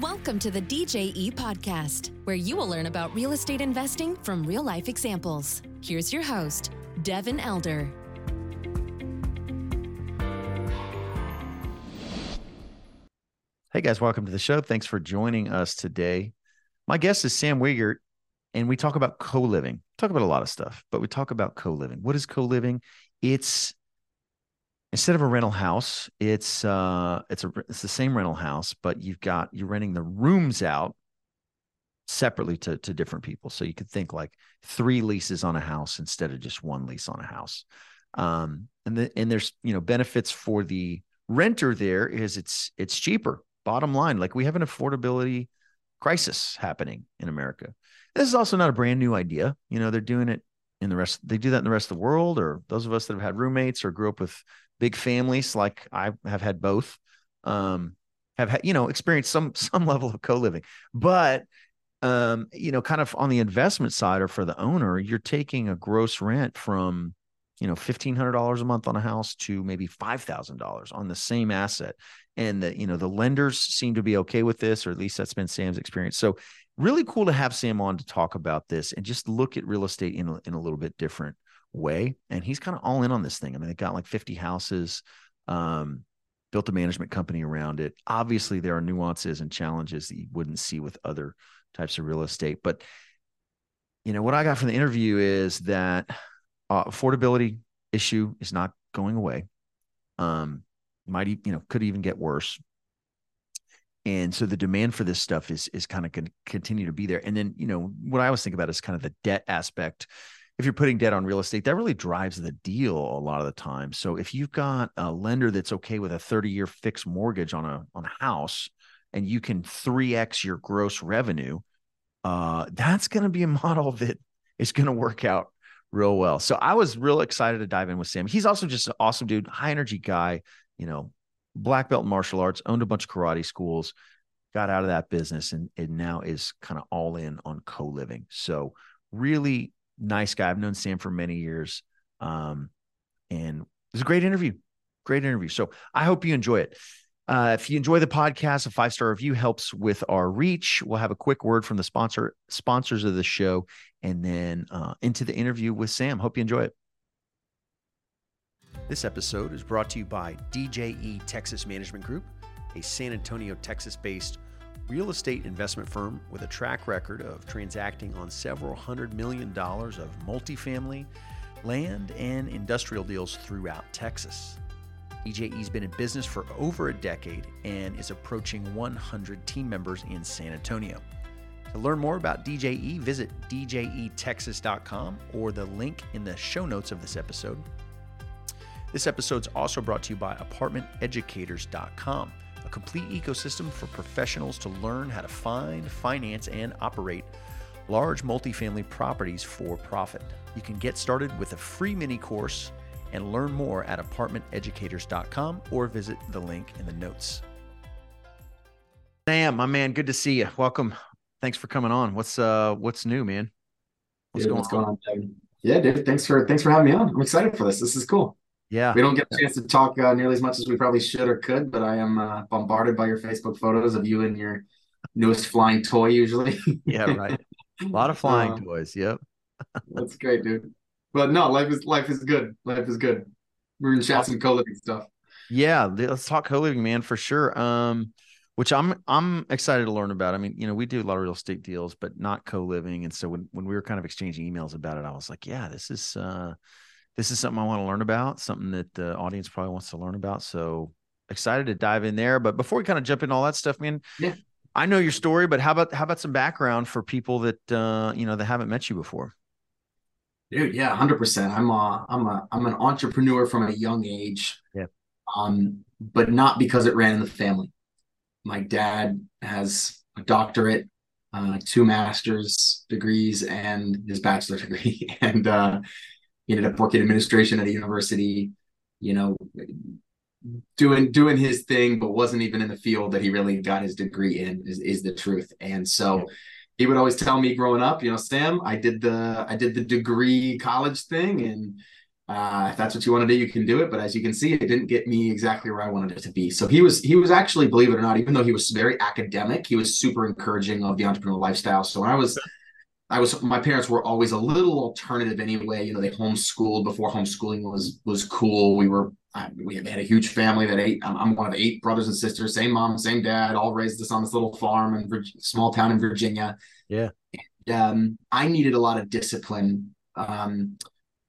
Welcome to the DJE podcast, where you will learn about real estate investing from real life examples. Here's your host, Devin Elder. Hey guys, welcome to the show. Thanks for joining us today. My guest is Sam Wiegert, and we talk about co-living. Talk about a lot of stuff, but we talk about co-living. What is co-living? It's instead of a rental house, it's uh it's a it's the same rental house, but you've got you're renting the rooms out separately to to different people. So you could think like three leases on a house instead of just one lease on a house. Um, and the, and there's you know benefits for the renter there is it's it's cheaper bottom line like we have an affordability crisis happening in america this is also not a brand new idea you know they're doing it in the rest they do that in the rest of the world or those of us that have had roommates or grew up with big families like i have had both um have had you know experienced some some level of co-living. But um you know kind of on the investment side or for the owner you're taking a gross rent from you know $1500 a month on a house to maybe $5000 on the same asset. And the you know the lenders seem to be okay with this or at least that's been sam's experience. So really cool to have sam on to talk about this and just look at real estate in in a little bit different way and he's kind of all in on this thing. I mean they got like 50 houses um, built a management company around it. Obviously there are nuances and challenges that you wouldn't see with other types of real estate but you know what i got from the interview is that uh, affordability issue is not going away. Um, might you know could even get worse. And so the demand for this stuff is is kind of going to continue to be there. And then you know what i always think about is kind of the debt aspect if you're putting debt on real estate that really drives the deal a lot of the time. So if you've got a lender that's okay with a 30 year fixed mortgage on a on a house and you can 3x your gross revenue uh that's going to be a model that is going to work out real well. So i was real excited to dive in with sam. He's also just an awesome dude high energy guy you know, black belt martial arts, owned a bunch of karate schools, got out of that business, and, and now is kind of all in on co living. So, really nice guy. I've known Sam for many years. Um, and it was a great interview. Great interview. So, I hope you enjoy it. Uh, if you enjoy the podcast, a five star review helps with our reach. We'll have a quick word from the sponsor sponsors of the show, and then uh, into the interview with Sam. Hope you enjoy it. This episode is brought to you by DJE Texas Management Group, a San Antonio, Texas based real estate investment firm with a track record of transacting on several hundred million dollars of multifamily, land, and industrial deals throughout Texas. DJE's been in business for over a decade and is approaching 100 team members in San Antonio. To learn more about DJE, visit djetexas.com or the link in the show notes of this episode. This episode is also brought to you by ApartmentEducators.com, complete ecosystem for professionals to learn how to find, finance, and operate large multifamily properties for profit. You can get started with a free mini course and learn more at apartmenteducators.com or visit the link in the notes. Sam, my man, good to see you. Welcome. Thanks for coming on. What's uh what's new, man? What's, dude, going, what's on? going on? Yeah, dude. Thanks for thanks for having me on. I'm excited for this. This is cool. Yeah. We don't get a chance to talk uh, nearly as much as we probably should or could, but I am uh, bombarded by your Facebook photos of you and your newest flying toy usually. yeah, right. A lot of flying um, toys. Yep. that's great, dude. But no, life is life is good. Life is good. We're in chat some co-living stuff. Yeah, let's talk co-living, man, for sure. Um, which I'm I'm excited to learn about. I mean, you know, we do a lot of real estate deals, but not co-living. And so when when we were kind of exchanging emails about it, I was like, yeah, this is uh this is something I want to learn about, something that the audience probably wants to learn about. So excited to dive in there. But before we kind of jump in all that stuff, man, yeah. I know your story, but how about how about some background for people that uh, you know that haven't met you before? Dude, yeah, hundred percent. I'm a I'm a I'm an entrepreneur from a young age. Yeah. Um, but not because it ran in the family. My dad has a doctorate, uh, two master's degrees, and his bachelor degree, and uh, he ended up working administration at a university, you know, doing doing his thing, but wasn't even in the field that he really got his degree in is, is the truth. And so he would always tell me growing up, you know, Sam, I did the I did the degree college thing and uh, if that's what you want to do, you can do it. But as you can see, it didn't get me exactly where I wanted it to be. So he was he was actually, believe it or not, even though he was very academic, he was super encouraging of the entrepreneurial lifestyle. So when I was I was my parents were always a little alternative anyway. You know, they homeschooled before homeschooling was was cool. We were we had a huge family that eight. I'm one of eight brothers and sisters, same mom, same dad, all raised us on this little farm in small town in Virginia. Yeah. And, um, I needed a lot of discipline, um,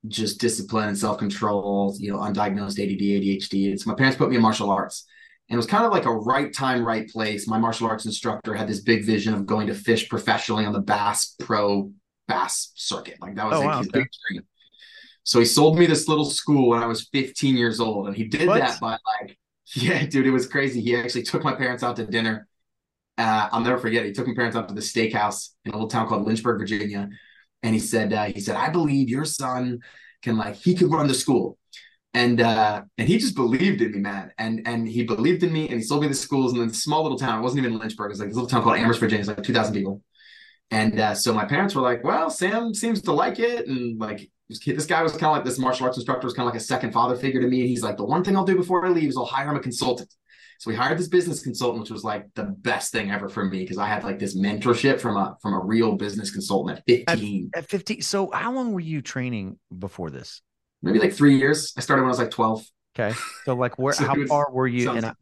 just discipline and self control. You know, undiagnosed ADD, ADHD. So my parents put me in martial arts, and it was kind of like a right time, right place. My martial arts instructor had this big vision of going to fish professionally on the Bass Pro Bass circuit. Like that was oh, like wow, his okay. big dream. So he sold me this little school when I was 15 years old. And he did What? that by like, yeah, dude, it was crazy. He actually took my parents out to dinner. Uh, I'll never forget. He took my parents out to the steakhouse in a little town called Lynchburg, Virginia. And he said, uh, he said, I believe your son can like, he could run the school. And uh, and he just believed in me, man. And and he believed in me and he sold me the schools in this small little town. It wasn't even Lynchburg, it was like this little town called Amherst, Virginia. It's like 2,000 people. And uh, so my parents were like, well, Sam seems to like it. And like this guy was kind of like this martial arts instructor was kind of like a second father figure to me. And he's like, the one thing I'll do before I leave is I'll hire him a consultant. So we hired this business consultant, which was like the best thing ever for me because I had like this mentorship from a from a real business consultant at 15, At 50. So how long were you training before this? Maybe like three years. I started when I was like 12. Okay. So like where So how was- far were you? And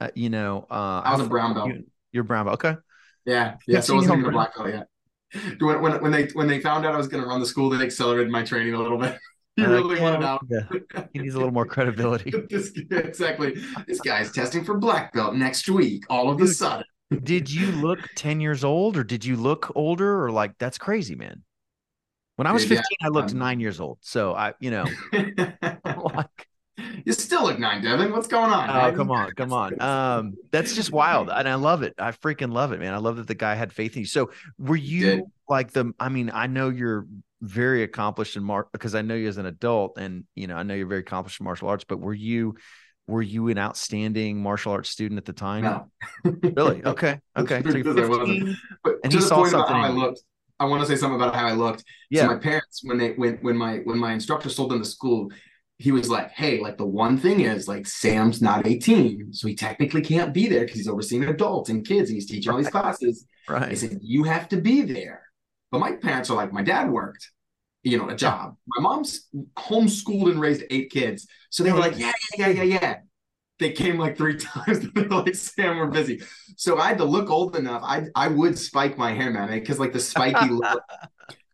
uh, you know, uh I was a brown belt. you- You're brown belt. Okay. Yeah, Yeah, yeah. So I wasn't even a black belt yet. When, when when they when they found out I was going to run the school, they accelerated my training a little bit. He like, really "Yeah, wanted out. to- He needs a little more credibility. this, exactly. This guy's testing for black belt next week. All of a sudden, Did you look 10 years old or did you look older or like that's crazy, man? When I was Dude, yeah, 15, I looked um, nine years old. So I, you know, like, you still look nine, Devin. What's going on? oh, man? come on, come on. Um, that's just wild. And I love it. I freaking love it, man. I love that the guy had faith in you. So were you did. like the, I mean, I know you're very accomplished in mark because I know you as an adult and, you know, I know you're very accomplished in martial arts, but were you, were you an outstanding martial arts student at the time? No. Really? Okay. Okay. So you're Because I wasn't. 15. And he saw something I looked, I want to say something about how I looked. Yeah. So my parents, when they when when my when my instructor sold them to school, he was like, "Hey, like the one thing is like Sam's not 18, so he technically can't be there because he's overseeing adults and kids, and he's teaching all these classes." Right. He said, "You have to be there." But my parents are like, my dad worked, you know, a job. My mom's homeschooled and raised eight kids, so they were like, "Yeah, yeah, yeah, yeah, yeah." They came like three times. They're like, "Sam, we're busy." So I had to look old enough. I I would spike my hair, man, eh, because like the spiky look.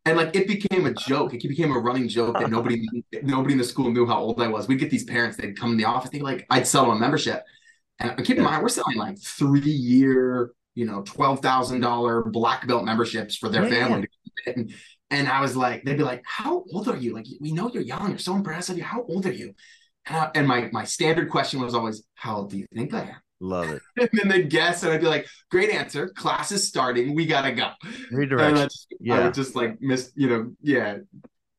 And like it became a joke. It became a running joke that nobody nobody in the school knew how old I was. We'd get these parents, they'd come in the office, they'd like, I'd sell them a membership. And keep in mind, we're selling like three year, you know, twelve thousand dollar black belt memberships for their Yeah. family. And, and I was like, they'd be like, "How old are you? Like, we know you're young. You're so impressive. How old are you?" And, and my my standard question was always, "How old do you think I am?" Love it. And then they'd guess, and I'd be like, "Great answer. Class is starting. We gotta go." And I Redirection. just, I Yeah. would just like miss, you know, yeah,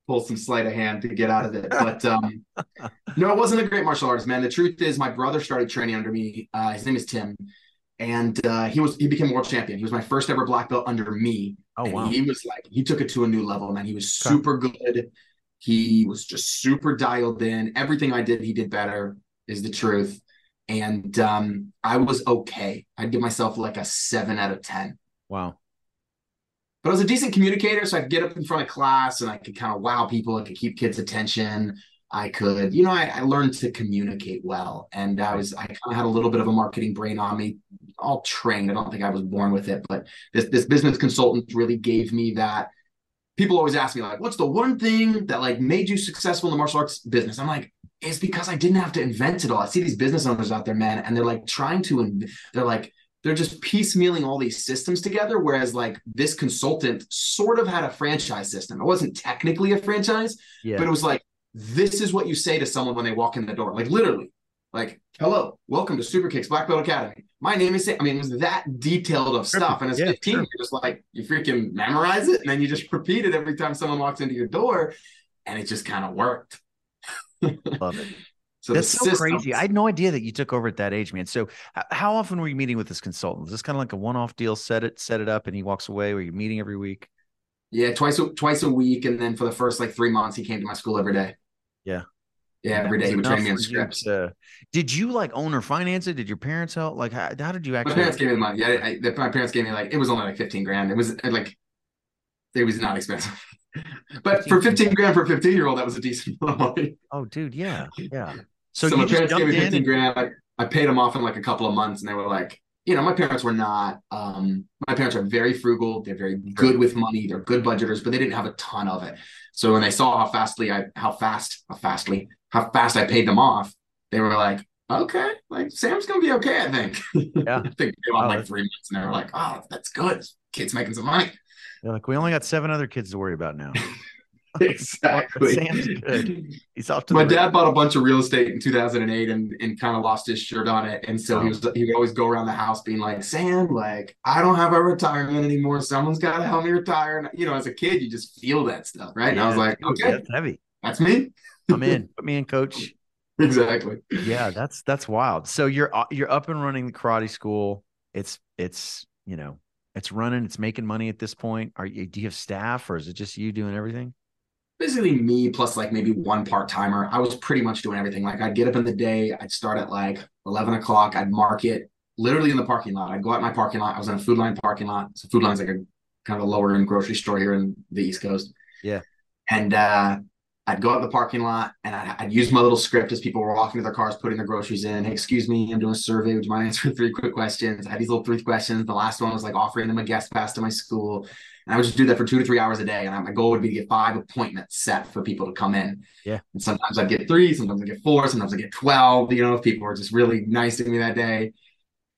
pull some sleight of hand to get out of it. But um, no, it wasn't a great martial artist, man. The truth is, my brother started training under me. Uh, his name is Tim, and uh, he was he became world champion. He was my first ever black belt under me. Oh, and wow. he was like he took it to a new level, man. He was super good. He was just super dialed in. Everything I did, he did better. Is the truth. And um, I was okay. I'd give myself like a seven out of ten Wow. but I was a decent communicator, so I could get up in front of class and I could kind of wow people. I could keep kids' attention. I could, you know, I, I learned to communicate well, and I was, I kind of had a little bit of a marketing brain on me. All trained. I don't think I was born with it, but this this business consultant really gave me that. People always ask me like, "What's the one thing that like made you successful in the martial arts business?" I'm like, "It's because I didn't have to invent it all." I see these business owners out there, man, and they're like trying to, and they're like, they're just piecemealing all these systems together. Whereas like this consultant sort of had a franchise system. It wasn't technically a franchise, Yeah. but it was like, this is what you say to someone when they walk in the door. Like literally, like, hello, welcome to Super Kicks Black Belt Academy. My name is Sam. I mean, it was that detailed of stuff. And as Yeah, 15, sure. you're just like, you freaking memorize it. And then you just repeat it every time someone walks into your door. And it just kind of worked. Love it. So That's so crazy. I had no idea that you took over at that age, man. So how often were you meeting with this consultant? Is this kind of like a one-off deal? Set it, set it up, and he walks away. Were you're meeting every week? Yeah, twice a, twice a week, and then for the first like three months, he came to my school every day. Yeah. Yeah, every day he would train me on scripts. To, did you like own or finance it? Did your parents help? Like, how, how did you actually? My parents gave me the money. Yeah, I, I, my parents gave me like it was only like fifteen grand. It was uh, like it was not expensive, but 15, for fifteen grand for a fifteen year old, that was a decent money. Oh, dude, yeah, yeah. So, so my parents gave me fifteen and... grand. I, I paid them off in like a couple of months, and they were like, you know, my parents were not. Um, my parents are very frugal. They're very good with money. They're good budgeters, but they didn't have a ton of it. So when they saw how fastly I, how fast, how fastly, how fast I paid them off, they were like, okay, like Sam's gonna be okay. I think. Yeah. I think they oh, like three months, and they were like, oh, that's good. Kid's making some money. They're like, we only got seven other kids to worry about now. exactly. Sam's good. He's off to My dad bought a bunch of real estate in 2008 and, and kind of lost his shirt on it. And so oh. he was he would always go around the house being like, Sam, like, I don't have a retirement anymore. Someone's got to help me retire. And, you know, as a kid, you just feel that stuff, right? Yeah. And I was like, okay, that's heavy. That's me. I'm in. Put me in, coach. Exactly. Yeah, that's that's wild. So you're uh, you're up and running the karate school. It's it's you know it's running. It's making money at this point. Are you do you have staff or is it just you doing everything? Basically me plus like maybe one part timer. I was pretty much doing everything. Like I'd get up in the day, I'd start at like 11 o'clock, I'd market literally in the parking lot. I'd go out my parking lot. I was in a Food Lion parking lot. So Food Lion's like a kind of a lower end grocery store here in the East Coast. Yeah. And uh, I'd go out the parking lot and I'd, I'd, use my little script as people were walking to their cars, putting their groceries in. Hey, excuse me, I'm doing a survey. Would you mind answering three quick questions? I had these little three questions. The last one was like offering them a guest pass to my school. And I would just do that for two to three hours a day. And my goal would be to get five appointments set for people to come in. Yeah. And sometimes I'd get three, sometimes I get four, sometimes I get 12, you know, if people were just really nice to me that day.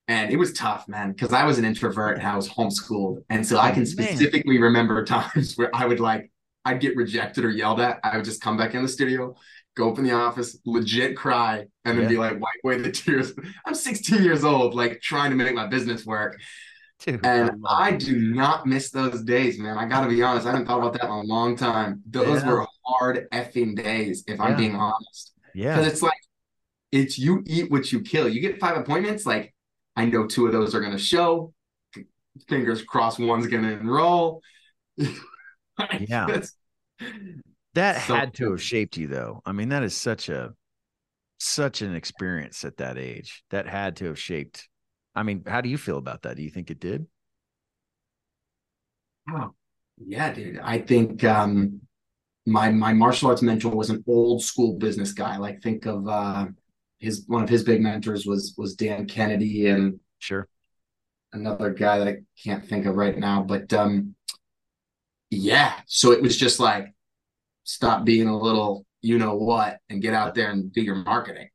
And it was tough, man, because I was an introvert and I was homeschooled. And so I oh, can specifically man. remember times where I would like, I'd get rejected or yelled at. I would just come back in the studio, go up in the office, legit cry, and then yeah. be like, wipe away the tears. I'm 16 years old, like trying to make my business work. Dude, and I, I do not miss those days, man. I got to be honest. I haven't thought about that in a long time. Those yeah. were hard effing days, if yeah. I'm being honest. Yeah. Because it's like, it's you eat what you kill. You get five appointments. Like, I know two of those are going to show. Fingers crossed, one's going to enroll. yeah. that so had to have shaped you, though. I mean, that is such a, such an experience at that age. That had to have shaped I mean, how do you feel about that? Do you think it did? Oh, yeah, dude. I think um, my my martial arts mentor was an old school business guy. Like, think of uh, his one of his big mentors was was Dan Kennedy and sure another guy that I can't think of right now. But um, yeah, so it was just like stop being a little you know what and get out there and do your marketing.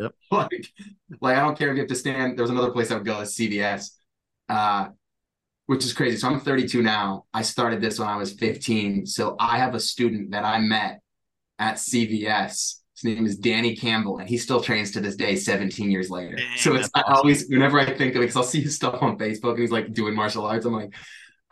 Yep. like, like I don't care if you have to stand. There was another place I would go, is CVS, uh, which is crazy. So I'm 32 now. I started this when I was 15. So I have a student that I met at CVS. His name is Danny Campbell, and he still trains to this day, 17 years later. Dang, so it's I always whenever I think of it, because I'll see his stuff on Facebook, and he's like doing martial arts. I'm like,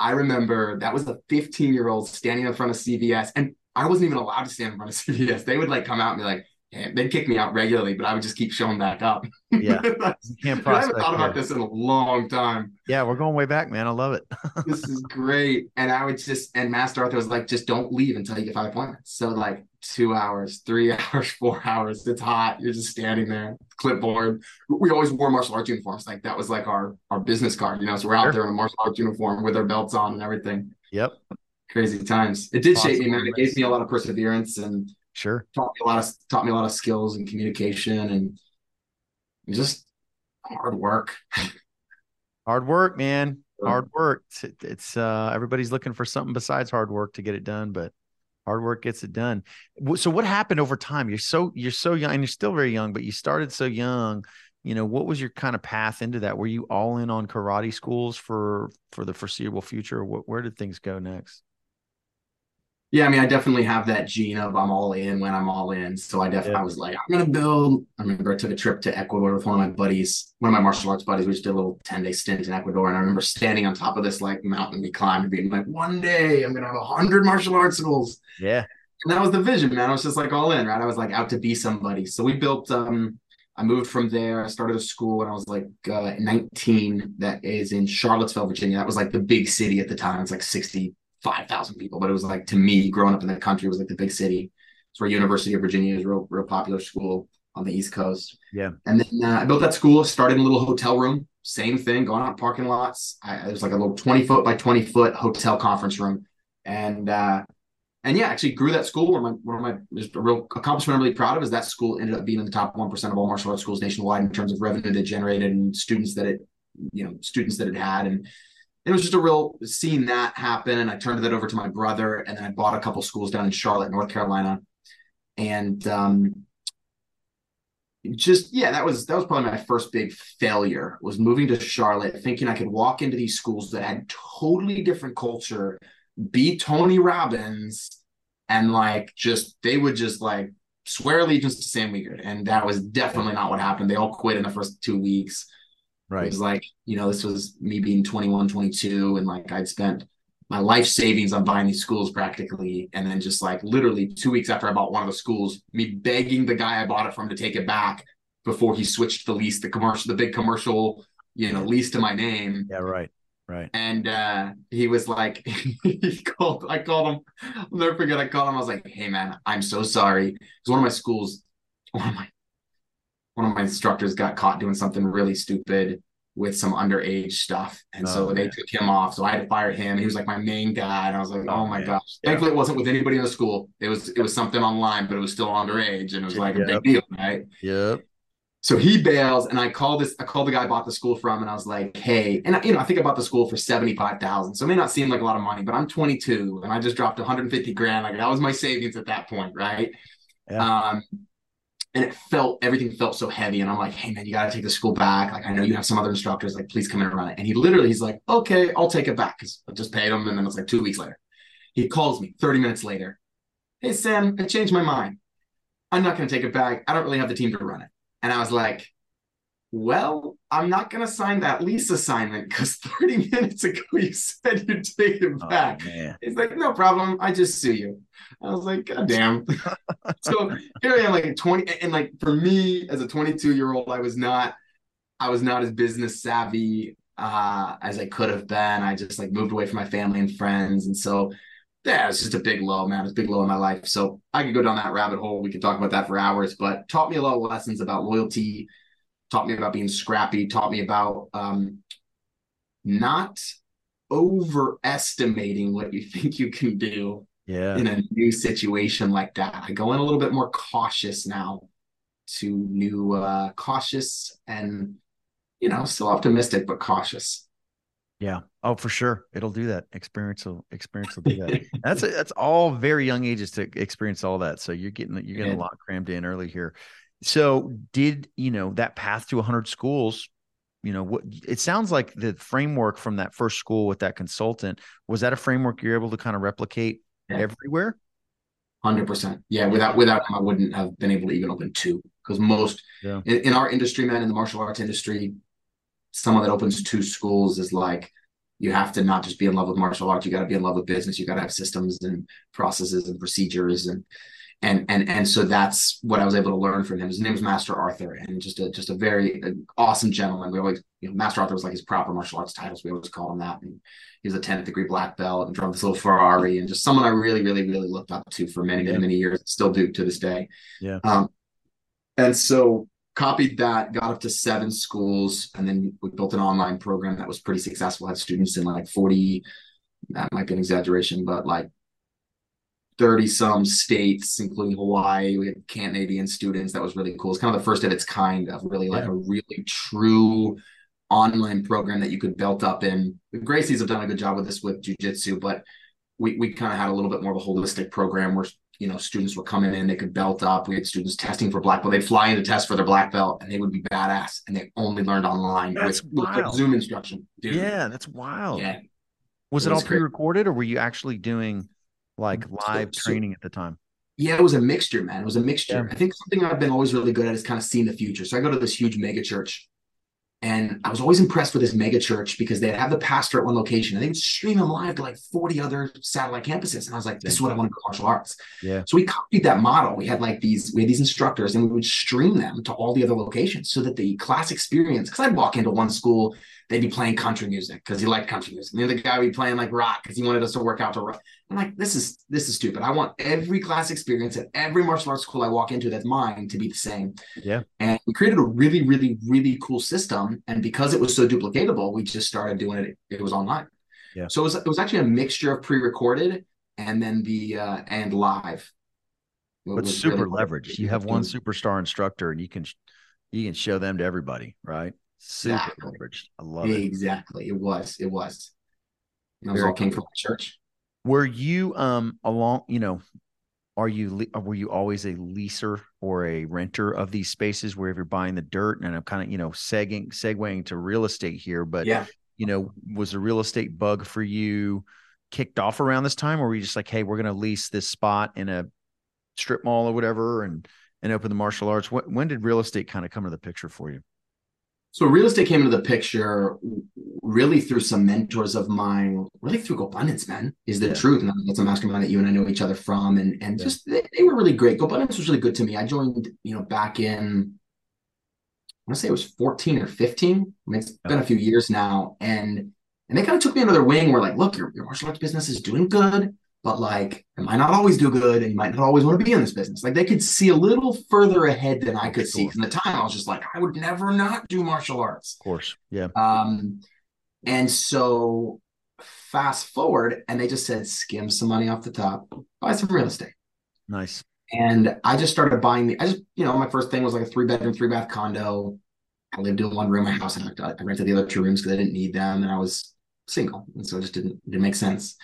I remember that was a 15 year old standing in front of CVS, and I wasn't even allowed to stand in front of CVS. They would like come out and be like, they'd kick me out regularly, but I would just keep showing back up. Yeah, can't I haven't thought about this in a long time. Yeah, we're going way back, man. I love it. this is great, and I would just and Master Arthur was like, just don't leave until you get five appointments. So like two hours, three hours, four hours. It's hot. You're just standing there, clipboard. We always wore martial arts uniforms. Like that was like our our business card, you know. So we're out sure. there in a martial arts uniform with our belts on and everything. Yep. Crazy times. It did awesome. shape me, man. It gave me a lot of perseverance and Sure. Taught me a lot of taught me a lot of skills and communication and just hard work. hard work, man. Hard work. It's, it's uh everybody's looking for something besides hard work to get it done, but hard work gets it done. So what happened over time? You're so you're so young and you're still very young, but you started so young. You know, what was your kind of path into that? Were you all in on karate schools for for the foreseeable future? What, where did things go next? Yeah, I mean, I definitely have that gene of I'm all in when I'm all in. So I definitely yeah. I was like, I'm gonna build. I remember I took a trip to Ecuador with one of my buddies, one of my martial arts buddies. We just did a little 10 day stint in Ecuador. And I remember standing on top of this like mountain we climbed and being like, one day I'm gonna have a hundred martial arts schools. Yeah. And that was the vision, man. I was just like all in, right? I was like out to be somebody. So we built um I moved from there. I started a school when I was like uh, 19 that is in Charlottesville, Virginia. That was like the big city at the time. It's like 60 5,000 people, but it was like to me growing up in the country, it was like the big city. It's where University of Virginia is real, real popular school on the East Coast. Yeah. And then uh, I built that school, started in a little hotel room, same thing, going out parking lots. I, it was like a little 20 foot by 20 foot hotel conference room. And, uh, and yeah, actually grew that school. One of my, one of my just a real accomplishment I'm really proud of is that school ended up being in the top 1% of all martial arts schools nationwide in terms of revenue that generated and students that it, you know, students that it had. And it was just a real seeing that happen. And I turned that over to my brother and then I bought a couple schools down in Charlotte, North Carolina. And, um, just yeah that was that was probably my first big failure was moving to charlotte thinking i could walk into these schools that had totally different culture be tony robbins and like just they would just like swear allegiance to sam wiegert and that was definitely not what happened they all quit in the first two weeks right it was like you know this was me being 21 22 and like i'd spent my life savings on buying these schools practically. And then just like literally two weeks after I bought one of the schools, me begging the guy I bought it from to take it back before he switched the lease, the commercial, the big commercial, you know, lease to my name. Yeah, right. Right. And uh he was like, he called, I called him, I'll never forget. I called him. I was like, hey man, I'm so sorry. Because one of my schools, one of my one of my instructors got caught doing something really stupid with some underage stuff. And oh, so man. they took him off. So I had to fire him. He was like my main guy. And I was like, oh, oh my man. gosh. Yeah. Thankfully it wasn't with anybody in the school. It was it was something online, but it was still underage. And it was like yep. a big deal, right? Yep. So he bails, and I called this. I called the guy I bought the school from, and I was like, "Hey," and you know, I think I bought the school for seventy five thousand. So it may not seem like a lot of money, but I'm 22, and I just dropped 150 grand. Like that was my savings at that point, right? Yeah. Um, and it felt everything felt so heavy and i'm like hey man you got to take the school back. Like i know you have some other instructors like please come in and run it. And he literally he's like okay i'll take it back because i just paid him and then it's like two weeks later. He calls me 30 minutes later. Hey sam i changed my mind. I'm not to take it back. I don't really have the team to run it. And i was like well, I'm not going to sign that lease assignment because 30 minutes ago you said you'd take it oh, back. Oh, He's like, no problem. I just sue you. I was like, God damn. so here I am, like 20. And like for me as a 22 year old, I was not, I was not as business savvy uh, as I could have been. I just like moved away from my family and friends. And so yeah, it's just a big low, man. It's a big low in my life. So I could go down that rabbit hole. We could talk about that for hours, but taught me a lot of lessons about loyalty, taught me about being scrappy, taught me about um, not overestimating what you think you can do yeah. in a new situation like that. I go in a little bit more cautious now to new, uh, cautious and, you know, still optimistic, but cautious. Yeah. Oh, for sure. It'll do that. Experience will experience will do that. that's a, that's all very young ages to experience all that. So you're getting you're getting yeah. a lot crammed in early here. So did you know that path to 100 schools? You know what? It sounds like the framework from that first school with that consultant was that a framework you're able to kind of replicate yeah. everywhere. Hundred percent. Yeah. Without without him, I wouldn't have been able to even open two because most yeah. in, in our industry, man, in the martial arts industry, someone that opens two schools is like you have to not just be in love with martial arts you got to be in love with business you got to have systems and processes and procedures and and and and so that's what I was able to learn from him. His name was Master Arthur, and just a just a very uh, awesome gentleman. We always, you know, Master Arthur was like his proper martial arts titles. We always called him that. And he was a 10th degree black belt and drove this little Ferrari, and just someone I really, really, really looked up to for many, many, many years. Still do to this day. Yeah. Um, and so copied that, got up to seven schools, and then we built an online program that was pretty successful. Had students in like 40. That might be an exaggeration, but like 30 some states, including Hawaii. We had Canadian students. That was really cool. It's kind of the first of its kind of really like yeah. a really true online program that you could belt up in. The Gracies have done a good job with this with jujitsu, but we, we kind of had a little bit more of a holistic program where you know students were coming in, they could belt up. We had students testing for black belt. They'd fly in to test for their black belt, and they would be badass. And they only learned online that's with, wild. with Zoom instruction. Dude. Yeah, that's wild. Yeah. Was it, it was all pre-recorded, or were you actually doing like live so, training at the time? Yeah, it was a mixture, man. It was a mixture. Yeah. I think something I've been always really good at is kind of seeing the future. So I go to this huge mega church and I was always impressed with this mega church because they'd have the pastor at one location and they would stream them live to like 40 other satellite campuses. And I was like, this is what I want to do martial arts. Yeah. So we copied that model. We had like these, we had these instructors and we would stream them to all the other locations so that the class experience, because I'd walk into one school, they'd be playing country music because he liked country music. And the other guy would be playing like rock because he wanted us to work out to rock. I'm like, this is this is stupid. I want every class experience at every martial arts school I walk into that's mine to be the same. Yeah. And we created a really, really, really cool system. And because it was so duplicatable, we just started doing it. It was online. Yeah. So it was it was actually a mixture of pre-recorded and then the uh and live. It But super really- leveraged. You have one superstar instructor and you can you can show them to everybody, right? Super Exactly. leveraged. I love it. Exactly. It was. It was. And it was all came from my church. Were you um along, you know, are you le- were you always a leaser or a renter of these spaces where if you're buying the dirt and I'm kind of, you know, segging segueing to real estate here, but yeah. you know, was the real estate bug for you kicked off around this time or were you just like, hey, we're gonna lease this spot in a strip mall or whatever and and open the martial arts? When, when did real estate kind of come into the picture for you? So real estate came into the picture really through some mentors of mine, really through GoBundance, man, is the Yeah. truth. And that's a mastermind that you and I know each other from. And and Yeah. just they, they were really great. GoBundance was really good to me. I joined, you know, back in I want to say it was 14 or 15. I mean, it's been a few years now. And and they kind of took me under their wing. We're like, look, your, your martial arts business is doing good, but like it might not always do good, and you might not always want to be in this business. Like they could see a little further ahead than I could see. From the time I was just like, I would never not do martial arts. Of course. Yeah. Um, and so fast forward, and they just said, skim some money off the top, buy some real estate. Nice. And I just started buying the, I just, you know, my first thing was like a three bedroom, three bath condo. I lived in one room, my house, and I, I rented the other two rooms because I didn't need them. And I was single. And so it just didn't, didn't make sense.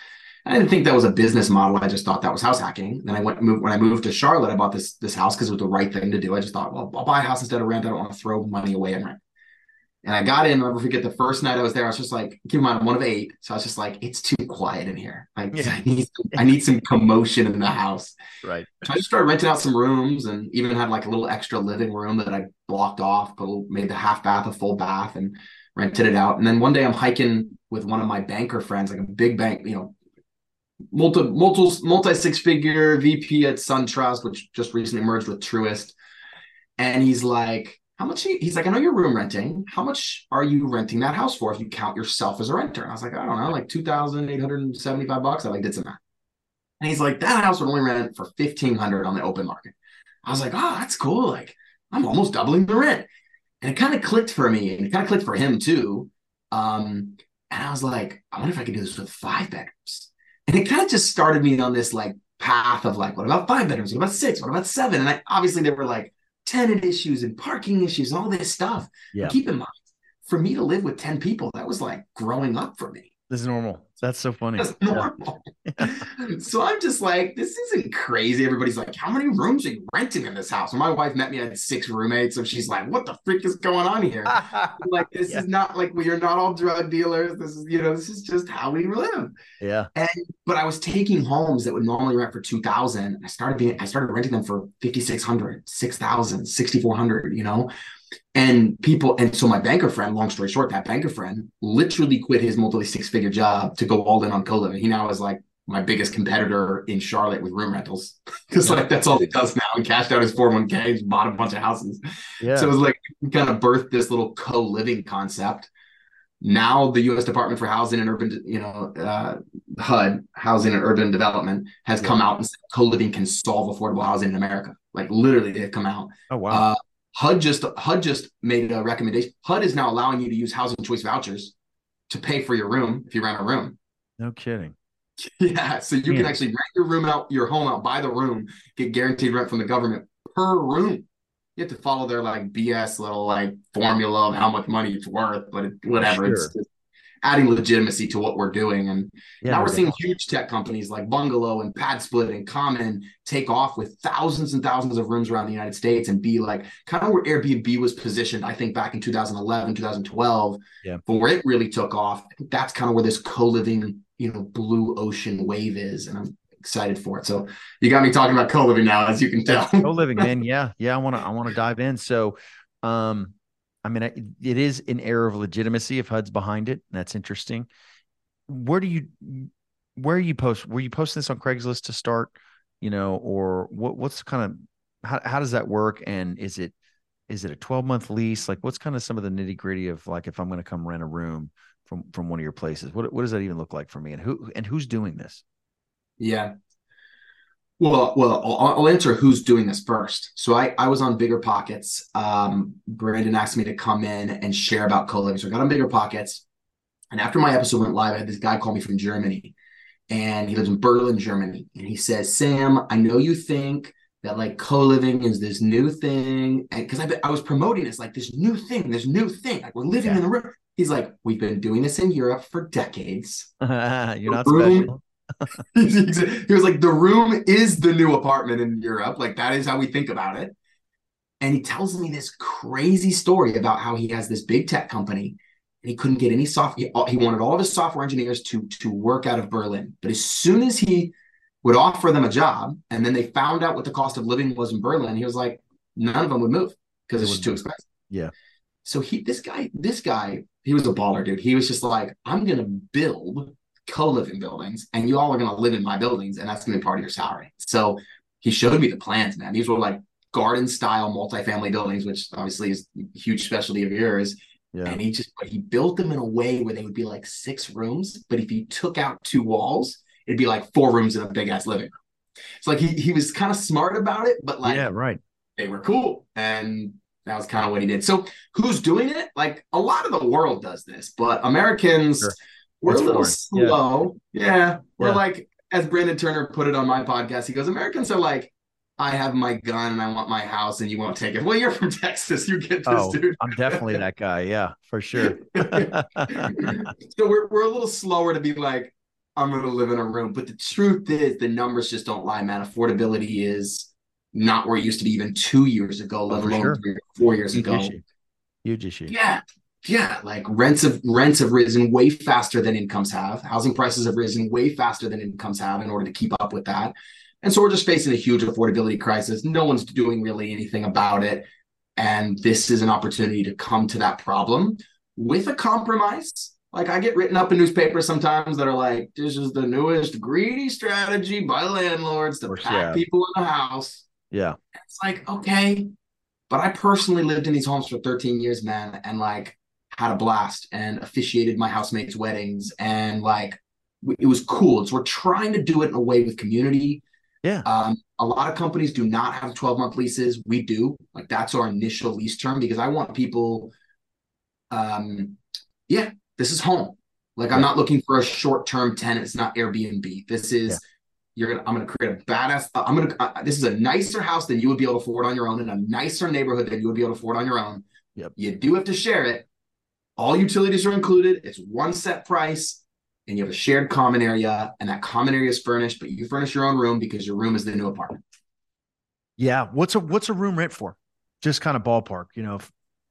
I didn't think that was a business model. I just thought that was house hacking. Then I went moved when I moved to Charlotte. I bought this this house because it was the right thing to do. I just thought, well, I'll buy a house instead of rent. I don't want to throw money away in rent. And I got in. I'll never forget the first night I was there. I was just like, keep in mind, I'm one of eight, so I was just like, it's too quiet in here. Like, Yeah. I need I need some commotion in the house. Right. So I just started renting out some rooms and even had like a little extra living room that I blocked off, but made the half bath a full bath and rented it out. And then one day I'm hiking with one of my banker friends, like a big bank, you know, multi multi multi six figure VP at SunTrust, which just recently merged with Truist. And he's like, how much? he- He's like, I know you're room renting. How much are you renting that house for if you count yourself as a renter? And I was like, I don't know, like two thousand eight hundred seventy five bucks. I like did some math. And he's like, that house would only rent for fifteen hundred on the open market. I was like, oh, that's cool. Like, I'm almost doubling the rent. And it kind of clicked for me, and it kind of clicked for him too. Um, and I was like, I wonder if I could do this with five bedrooms. And it kind of just started me on this like path of like, what about five bedrooms? What about six? What about seven? And I obviously there were like tenant issues and parking issues and all this stuff. Yeah. Keep in mind, for me to live with 10 people, that was like growing up for me. This is normal. That's so funny. That's Yeah. normal. so I'm just like, this isn't crazy. Everybody's like, how many rooms are you renting in this house? When my wife met me, I had six roommates. So she's like, what the freak is going on here? Like, this Yeah. is not like we are not all drug dealers. This is, you know, this is just how we live. yeah. And but I was taking homes that would normally rent for 2000. I started being, I started renting them for 5,600, 6,000, 6,400, you know? And people, and so my banker friend, long story short, that banker friend literally quit his multi six figure job to go all in on co living. He now is like my biggest competitor in Charlotte with room rentals because like that's all he does now and cashed out his 401k, just bought a bunch of houses. Yeah. So it was like kind of birthed this little co-living concept. Now the U.S. Department for Housing and Urban, you know, uh, HUD, Housing and Urban Development, has Yeah. come out and said co-living can solve affordable housing in America. Like literally, they've come out. oh wow. Uh, HUD just HUD just made a recommendation. HUD is now allowing you to use housing choice vouchers to pay for your room if you rent a room. no kidding. Yeah, so you Yeah. can actually rent your room out, your home out, buy the room, get guaranteed rent from the government per room. You have to follow their like BS little like formula of how much money it's worth, but it, whatever. It's just adding legitimacy to what we're doing. And Yeah. now we're seeing huge tech companies like Bungalow and Pad Split and Common take off with thousands and thousands of rooms around the United States and be like kind of where Airbnb was positioned, I think back in 2011, 2012, Yeah. where it really took off. That's kind of where this co-living, you know, blue ocean wave is. And I'm excited for it. So you got me talking about co-living now, as you can tell. co-living man yeah yeah i want to i want to dive in so um i mean it is an air of legitimacy if hud's behind it And that's interesting where do you where you post were you posting this on craigslist to start you know or what what's kind of how, how does that work and is it is it a 12 month lease? Like what's kind of some of the nitty gritty of like if I'm going to come rent a room from from one of your places? What what does that even look like for me? And who and who's doing this? Yeah. Well, well, I'll, I'll answer who's doing this first. So I, I was on Bigger Pockets. Um, Brandon asked me to come in and share about co-living. So I got on Bigger Pockets. And after my episode went live, I had this guy call me from Germany and he lives in Berlin, Germany. And he says, Sam, I know you think that like co-living is this new thing. And because I, I was promoting this like this new thing, this new thing. Like we're living yeah. in the room. He's like, we've been doing this in Europe for decades. You're not room, special. he was like, the room is the new apartment in Europe. Like that is how we think about it. And he tells me this crazy story about how he has this big tech company and he couldn't get any soft. He, he wanted all of his software engineers to to work out of Berlin, but as soon as he would offer them a job, and then they found out what the cost of living was in Berlin, he was like, none of them would move because it's just too expensive. Yeah. So he, this guy, this guy, he was a baller, dude. He was just like, I'm gonna build co-living buildings, and you all are gonna live in my buildings, and that's gonna be part of your salary. So he showed me the plans, man. These were like garden style multifamily buildings, which obviously is a huge specialty of yours. Yeah. And he just he built them in a way where they would be like six rooms, but if he took out two walls, it'd be like four rooms in a big ass living room. It's like he he was kind of smart about it, but like yeah, right. They were cool, and that was kind of what he did. So who's doing it? Like a lot of the world does this, but Americans sure. We're a little slow. Yeah, yeah. we're yeah. like as Brandon Turner put it on my podcast. He goes, Americans are like I have my gun and I want my house and you won't take it. Well, you're from Texas. You get this, oh, dude. I'm definitely that guy. Yeah, for sure. so we're, we're a little slower to be like, I'm going to live in a room. But the truth is, the numbers just don't lie, man. Affordability is not where it used to be even two years ago, oh, let oh, alone sure. three or four years Huge ago. Issue. Huge issue. Yeah. Yeah, like rents have rents have risen way faster than incomes have. Housing prices have risen way faster than incomes have in order to keep up with that. And so we're just facing a huge affordability crisis. No one's doing really anything about it. And this is an opportunity to come to that problem with a compromise. Like I get written up in newspapers sometimes that are like, this is the newest greedy strategy by landlords to pack yeah. people in the house. Yeah. It's like, okay. But I personally lived in these homes for 13 years, man, and like had a blast and officiated my housemates' weddings and like it was cool. So we're trying to do it in a way with community yeah. Um, a lot of companies do not have 12 month leases. We do. Like that's our initial lease term because I want people, um, yeah, this is home. Like I'm not looking for a short term tenant. It's not Airbnb. This is, yeah. you're gonna, I'm gonna create a badass, uh, I'm gonna, uh, this is a nicer house than you would be able to afford on your own in a nicer neighborhood than you would be able to afford on your own. Yep. You do have to share it. All utilities are included. It's one set price and you have a shared common area, and that common area is furnished, but you furnish your own room because your room is the new apartment. Yeah. What's a what's a room rent for? Just kind of ballpark, you know.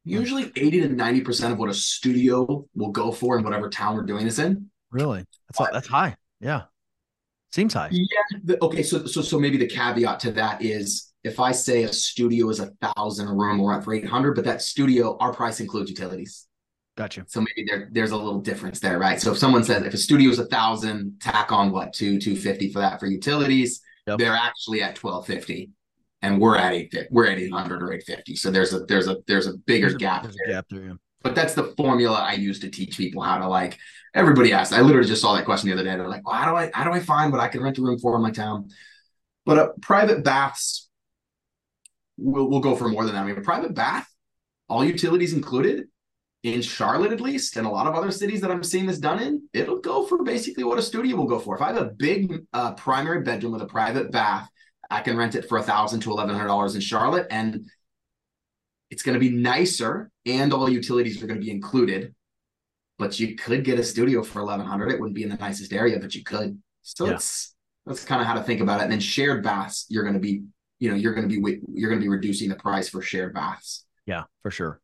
Usually 80 to 90% of what a studio will go for in whatever town we're doing this in. Really? That's that's high. Yeah. Seems high. Yeah. The, okay. So so so maybe the caveat to that is if I say a studio is a thousand a room, we're at for 800, but that studio, our price includes utilities. Gotcha. So maybe there, there's a little difference there, right? So if someone says if a studio is a thousand, tack on what two two fifty for that for utilities, yep. they're actually at twelve fifty, and we're at eight we're at eight hundred or eight fifty. So there's a there's a there's a bigger there's gap. there's there. A gap there yeah. But that's the formula I use to teach people how to like. Everybody asks. I literally just saw that question the other day. They're like, well, how do I how do I find what I can rent a room for in my town? But uh, private baths, we'll we'll go for more than that. I mean, a private bath, all utilities included, in Charlotte, at least, and a lot of other cities that I'm seeing this done in, it'll go for basically what a studio will go for. If I have a big uh, primary bedroom with a private bath, I can rent it for a thousand to eleven hundred dollars in Charlotte, and it's going to be nicer, and all utilities are going to be included. But you could get a studio for eleven hundred. It wouldn't be in the nicest area, but you could. So yeah. it's that's kind of how to think about it. And then shared baths, you're going to be, you know, you're going to be you're going to be reducing the price for shared baths. Yeah, for sure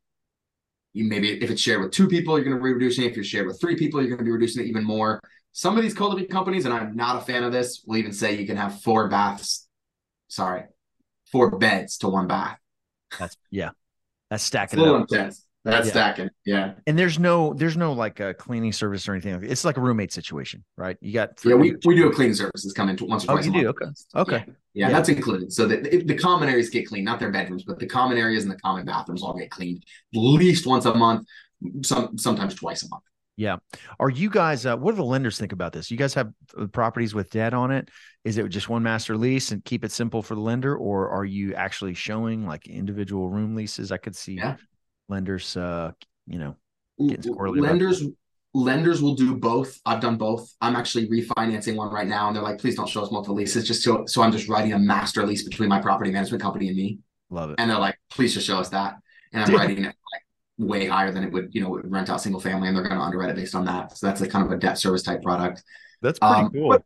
you maybe if it's shared with two people, you're going to be reducing it. If you're shared with three people, you're going to be reducing it even more. Some of these co-living companies, and I'm not a fan of this, will even say you can have four baths. Sorry, four beds to one bath. That's yeah, that's stacking it up. Intense. That's Yeah. stacking. Yeah. And there's no there's no like a cleaning service or anything. It's like a roommate situation, right? You got Yeah, we, we do a cleaning services come in once or Oh, twice you a do? month. Okay. Okay. Yeah, Yeah, Yeah. that's included. So the, the, the common areas get cleaned, not their bedrooms, but the common areas and the common bathrooms all get cleaned at least once a month, some sometimes twice a month. Yeah. Are you guys? Uh, what do the lenders think about this? You guys have uh, properties with debt on it. Is it just one master lease and keep it simple for the lender, or are you actually showing like individual room leases? I could see Yeah. Lenders, uh, you know, lenders lenders will do both. I've done both. I'm actually refinancing one right now, and they're like, please don't show us multiple leases, just so so I'm just writing a master lease between my property management company and me. love it. And they're like, please just show us that. And I'm Yeah. writing it like way higher than it would, you know, rent out single family, and they're going to underwrite it based on that. So that's a kind of a debt service type product. That's pretty Um, cool. but-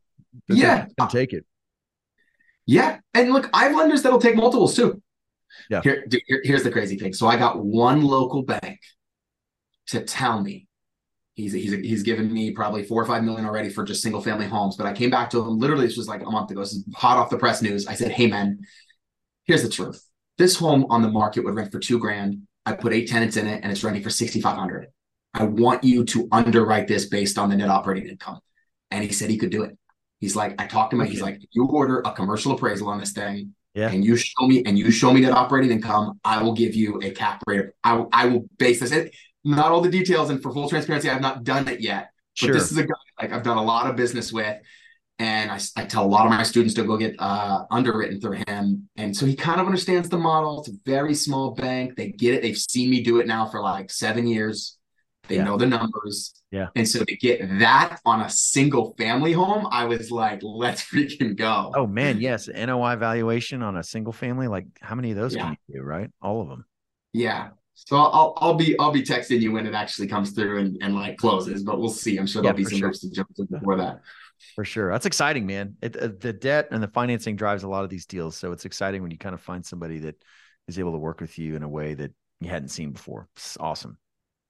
yeah. take it. Yeah, and look, I have lenders that'll take multiples too. Yeah. Here, here- here's the crazy thing. So I got one local bank to tell me he's he's he's given me probably four or five million already for just single family homes. But I came back to him literally this was like a month ago. This is hot off the press news. I said, "Hey man, here's the truth. This home on the market would rent for two grand. I put eight tenants in it, and it's renting for sixty five hundred. I want you to underwrite this based on the net operating income." And he said he could do it. He's like, I talked to him. He's like, you order a commercial appraisal on this thing, Yeah. and you show me and you show me that operating income, I will give you a cap rate. I, will- I will base this. It, not all the details, and for full transparency, I've not done it yet. But Sure. this is a guy like I've done a lot of business with, and I tell a lot of my students to go get uh, underwritten through him, and so he kind of understands the model. It's a very small bank. They get it. They've seen me do it now for like seven years. They Yeah. know the numbers. Yeah. And so to get that on a single family home, I was like, let's freaking go. Oh man, yes. NOI valuation on a single family. Like how many of those Yeah. can you do? Right, all of them. Yeah. So I'll I'll be I'll be texting you when it actually comes through and, and like closes, but we'll see. I'm sure there'll be some sure. to jump before that. For sure. That's exciting, man. It, uh, the debt and the financing drives a lot of these deals. So it's exciting when you kind of find somebody that is able to work with you in a way that you hadn't seen before. It's awesome.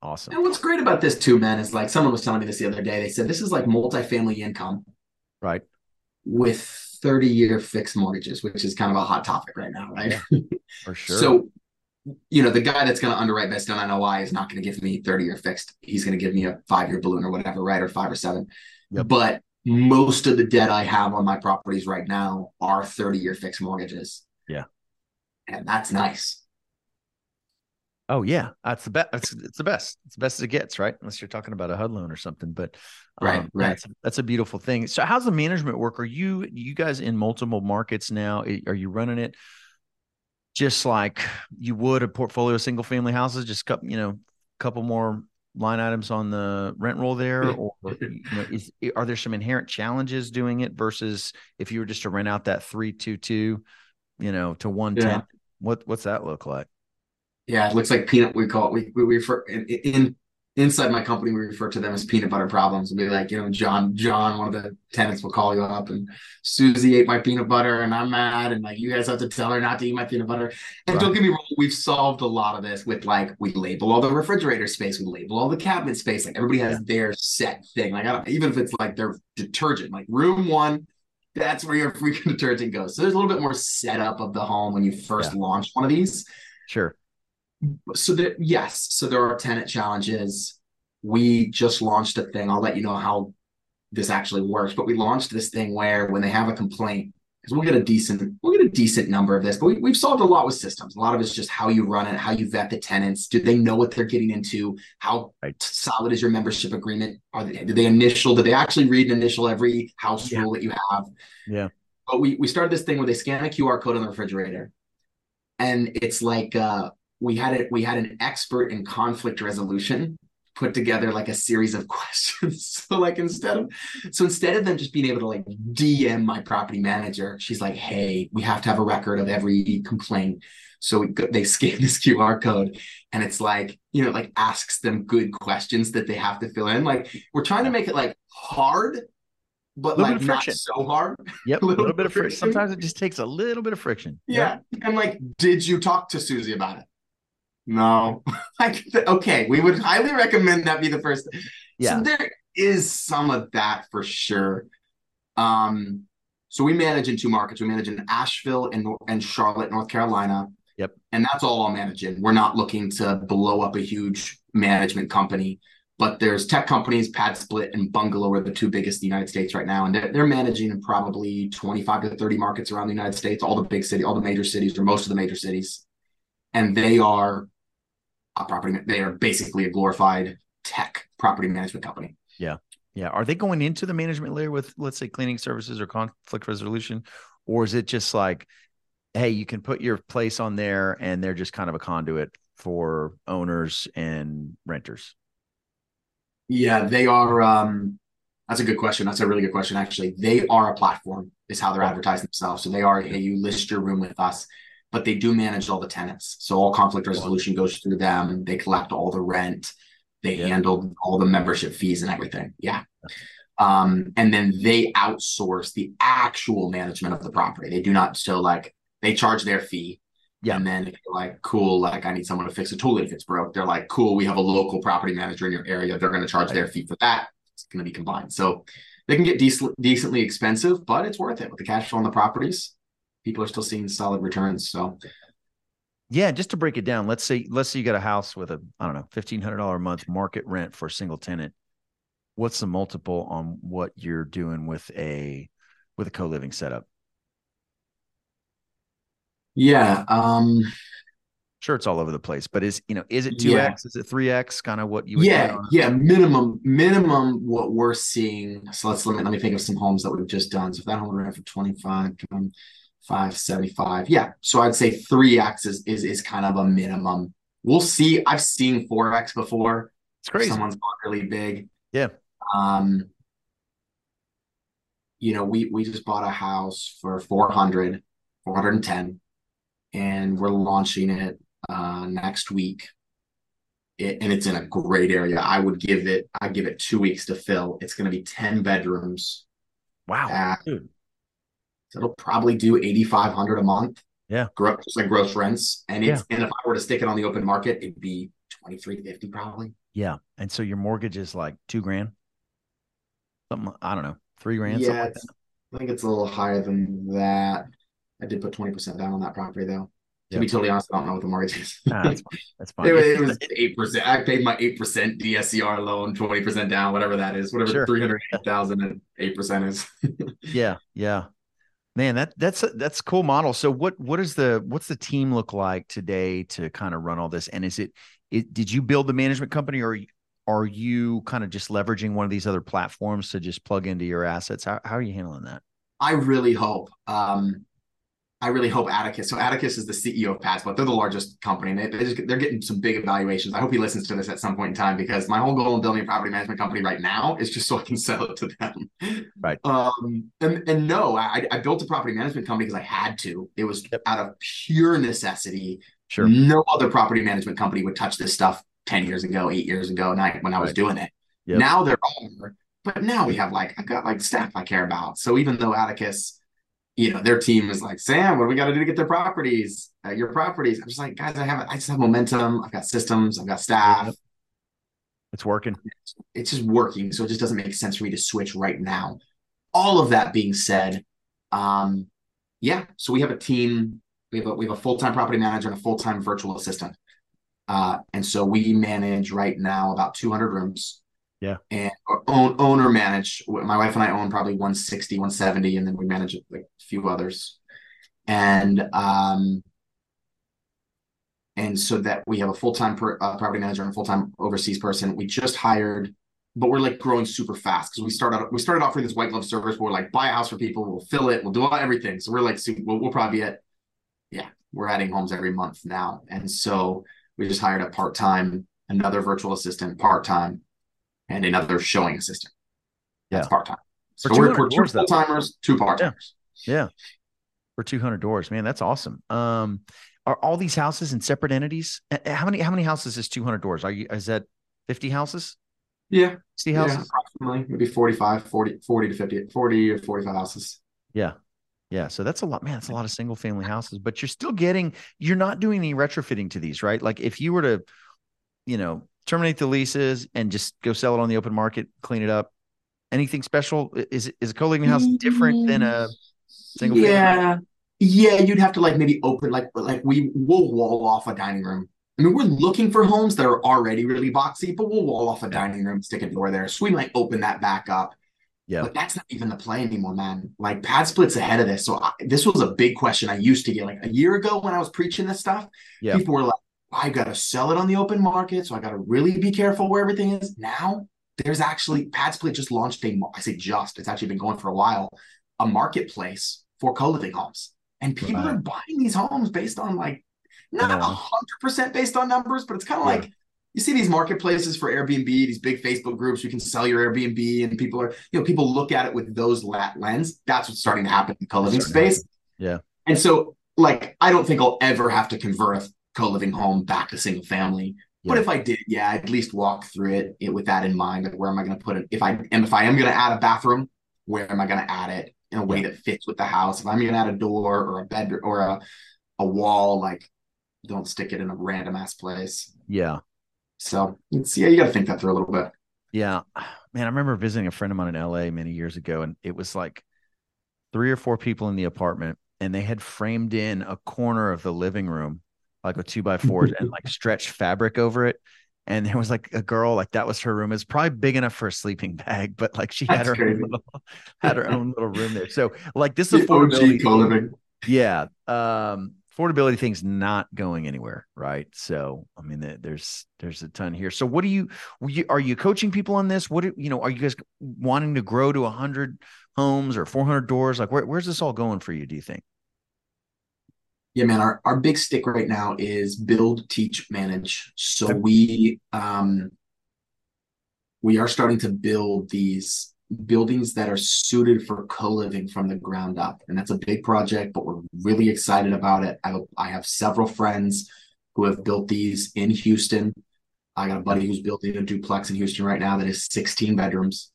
Awesome. And what's great about this too, man, is like someone was telling me this the other day. They said this is like multifamily income Right. with 30 year fixed mortgages, which is kind of a hot topic right now, right? For sure. So, you know, the guy that's going to underwrite based on NOI is not going to give me 30 year fixed. He's going to give me a five year balloon or whatever, right? Or five or seven. Yep. But most of the debt I have on my properties right now are 30 year fixed mortgages. Yeah. And that's nice. Oh yeah, that's the best. It's, it's the best. It's the best as it gets, right? Unless you're talking about a HUD loan or something. But Right, um, right. That's, that's a beautiful thing. So how's the management work? Are you you guys in multiple markets now? Are you running it just like you would a portfolio of single family houses? Just couple, you know, couple more line items on the rent roll there, or you know, is are there some inherent challenges doing it versus if you were just to rent out that three two two, you know, to one ten? Yeah. What what's that look like? Yeah, it looks like peanut. We call it. We we refer in, in inside my company. We refer to them as peanut butter problems. We'll be like, you know, John, John, one of the tenants will call you up, and Susie ate my peanut butter, and I'm mad, and like you guys have to tell her not to eat my peanut butter. And don't get me wrong, we've solved a lot of this with like we label all the refrigerator space, we label all the cabinet space. Like everybody has their set thing. Like I don't, even if it's like their detergent, like room one. That's where your freaking detergent goes. So there's a little bit more setup of the home when you first launch one of these Sure. So there yes. So there are tenant challenges. We just launched a thing. I'll let you know how this actually works but we launched this thing where when they have a complaint because we'll get a decent we'll get a decent number of this but we, we've solved a lot with systems. A lot of it's just how you run it how you vet the tenants. Do they know what they're getting into? How Right. solid is your membership agreement? Are they did they initial did they actually read and initial every house Yeah. rule that you have? Yeah. but we we started this thing where they scan a QR code on the refrigerator, and it's like uh, we had it. We had an expert in conflict resolution put together like a series of questions. so like instead of so instead of them just being able to like DM my property manager, she's like, "Hey, we have to have a record of every complaint." So we they scan this QR code, and it's like you know like asks them good questions that they have to fill in. Like we're trying to make it like hard. But like not so hard. Yep. A Little little bit of friction. friction. Sometimes it just takes a little bit of friction. Yeah. And like, did you talk to Susie about it? No. like, okay, we would highly recommend that be the first. Yeah. So there is some of that for sure. Um, so we manage in two markets. We manage in Asheville and, and Charlotte, North Carolina. Yep. And that's all I'll manage in. We're not looking to blow up a huge management company, but there's tech companies, PadSplit and Bungalow are the two biggest in the United States right now. And they're, they're managing in probably 25 to 30 markets around the United States, all the big city, all the major cities or most of the major cities. And they are a property, they are basically a glorified tech property management company. Yeah. Yeah. Are they going into the management layer with, let's say, cleaning services or conflict resolution? Or is it just like, hey, you can put your place on there and they're just kind of a conduit for owners and renters? Yeah, they are. Um, that's a good question. That's a really good question, actually. They are a platform, is how they're advertising themselves. So they are, hey, you list your room with us, but they do manage all the tenants. So all conflict resolution goes through them. They collect all the rent. They yeah. handle all the membership fees and everything. Yeah. Um, and then they outsource the actual management of the property. They do not still like they charge their fee. Yeah. And then like, cool, like I need someone to fix a toilet if it's broke, they're like, cool, we have a local property manager in your area. They're going to charge right. their fee for that. It's going to be combined. So they can get decent, decently expensive, but it's worth it with the cash flow on the properties. People are still seeing solid returns. So yeah, just to break it down, let's say let's say you got a house with a I don't know fifteen hundred dollar a month market rent for a single tenant. What's the multiple on what you're doing with a with a co living setup? Yeah. Um, sure, it's all over the place, but is you know, is it two X? Is it three X? Kind of what you? yeah, yeah. Minimum, minimum. What we're seeing. So let's let me let me think of some homes that we've just done. So if that home ran for twenty five, five seventy five. Yeah. So I'd say three X is, is is kind of a minimum. We'll see. I've seen four X before. It's crazy. Someone's not really big. Yeah. Um. You know, we we just bought a house for 400, 410 and we're launching it uh, next week. It, and it's in a great area. I would give it. I give it two weeks to fill. It's going to be ten bedrooms. Wow. so it'll probably do eighty five hundred a month. Yeah. Gross like gross rents, and it's yeah. and if I were to stick it on the open market, it'd be twenty three fifty probably. Yeah, and so your mortgage is like two grand. Something I don't know, three grand. Yeah, like I think it's a little higher than that. I did put 20% down on that property though. To yep. be totally honest, I don't know what the mortgage is. Nah, that's fine. That's fine. it, it, was eight percent. I paid my eight percent DSCR loan, twenty percent down, whatever that is, whatever sure. three hundred eight thousand and eight percent is. yeah, yeah, man, that that's that's cool model. So what what is the what's the team look like today to kind of run all this? And is it, it did you build the management company or are you kind of just leveraging one of these other platforms to just plug into your assets? How how are you handling that? I really hope. Um, I really hope Atticus. So Atticus is the CEO of PadSplit. They're the largest company, and they, they just, they're getting some big evaluations. I hope he listens to this at some point in time because my whole goal in building a property management company right now is just so I can sell it to them. Right. Um. And and no, I I built a property management company because I had to. It was yep. out of pure necessity. Sure. No other property management company would touch this stuff ten years ago, eight years ago, when I, when I was doing it. Yep. Now they're all. But now we have like I've got like staff I care about. So even though Atticus you know, their team is like, Sam, what do we got to do to get their properties, uh, your properties? I'm just like, guys, I have, I just have momentum. I've got systems. I've got staff. It's working. It's just working. So it just doesn't make sense for me to switch right now. All of that being said, um, yeah. So we have a team. We have a we have a full time property manager and a full time virtual assistant. Uh, and so we manage right now about 200 rooms. Yeah. And own owner manage. My wife and I own probably 160, 170, and then we manage like a few others. And um and so that we have a full-time per, uh, property manager and a full-time overseas person. We just hired, but we're like growing super fast because we started we started offering this white glove service where we're like buy a house for people, we'll fill it, we'll do all, everything. So we're like we'll, we'll probably at yeah, we're adding homes every month now, and so we just hired a part-time another virtual assistant part-time and another showing assistant. That's yeah. part time. So we're, we're two full timers, two part timers. Yeah. yeah. For 200 doors, man, that's awesome. Um, are all these houses in separate entities? How many, how many houses is 200 doors? Are you, is that 50 houses? Yeah. 60 houses? Yeah, approximately maybe 45, 40, 40 to 50, 40 or 45 houses. Yeah. Yeah. So that's a lot, man. That's a lot of single family houses, but you're still getting, you're not doing any retrofitting to these, right? Like if you were to, you know, terminate the leases and just go sell it on the open market, clean it up. Anything special? Is is a co-living house different than a mm. single? Yeah, family? Yeah, you'd have to like maybe open like like we will wall off a dining room. I mean, we're looking for homes that are already really boxy, but we'll wall off a dining room, stick a door there. So we might open that back up. Yeah. But that's not even the play anymore, man. Like PadSplit's ahead of this. So I, this was a big question I used to get like a year ago when I was preaching this stuff. Yeah. People were like, I got to sell it on the open market. So I got to really be careful where everything is. Now there's actually PadSplit just launched a, I say just, it's actually been going for a while, a marketplace for co-living homes. And people Right. are buying these homes based on like, not hundred percent based on numbers, but it's kind of Yeah. like you see these marketplaces for Airbnb, these big Facebook groups, you can sell your Airbnb, and people are, you know, people look at it with those lat lens. That's what's starting to happen in the co-living space. Yeah. And so, like, I don't think I'll ever have to convert co-living home back to single family. But if I did, yeah, I'd at least walk through it, it with that in mind. Like, where am I going to put it? If I and if I am going to add a bathroom, where am I going to add it in a way that fits with the house? If I'm going to add a door or a bed or a a wall, like, don't stick it in a random ass place. Yeah. So it's yeah, you got to think that through a little bit. Yeah. Man, I remember visiting a friend of mine in LA many years ago, and it was like three or four people in the apartment, and they had framed in a corner of the living room, like a two by fours, and like stretch fabric over it. And there was like a girl, like that was her room. It's probably big enough for a sleeping bag, but like she had That's her own little, had her own little room there. So like this The affordability, yeah, um, affordability thing's not going anywhere, right? So I mean, there's there's a ton here. So what do you, you are you coaching people on this? What do, you know? Are you guys wanting to grow to hundred homes or four hundred doors? Like where, where's this all going for you? Do you think? Yeah, man, our, our big stick right now is build, teach, manage. So Okay. we um we are starting to build these buildings that are suited for co-living from the ground up. And that's a big project, but we're really excited about it. I I have several friends who have built these in Houston. I got a buddy who's building a duplex in Houston right now that is 16 bedrooms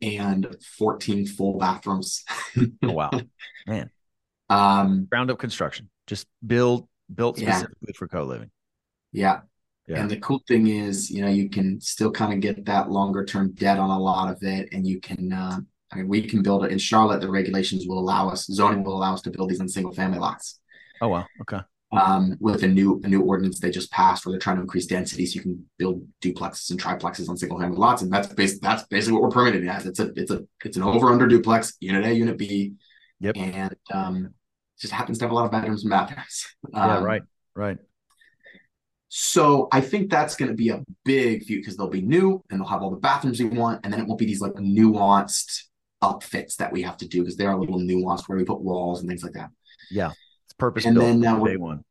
and 14 full bathrooms. Oh wow, man, um ground up construction, just build built Yeah. specifically for co living. yeah, Yeah. And the cool thing is, you know, you can still kind of get that longer term debt on a lot of it. And you can, uh, I mean, we can build it in Charlotte. The regulations will allow us, zoning will allow us to build these on single family lots. Oh wow, okay, Um, with a new a new ordinance they just passed where they're trying to increase density, so you can build duplexes and triplexes on single family lots, and that's basically that's basically what we're permitted as. It's a it's a it's an over under duplex, unit A, unit B, Yep. and um, just happens to have a lot of bedrooms and bathrooms. yeah, Um, right, right, So I think that's going to be a big view because they'll be new and they'll have all the bathrooms you want, and then it won't be these like nuanced upfits that we have to do because they are a little nuanced where we put walls and things like that. yeah. It's purpose And then, from day one.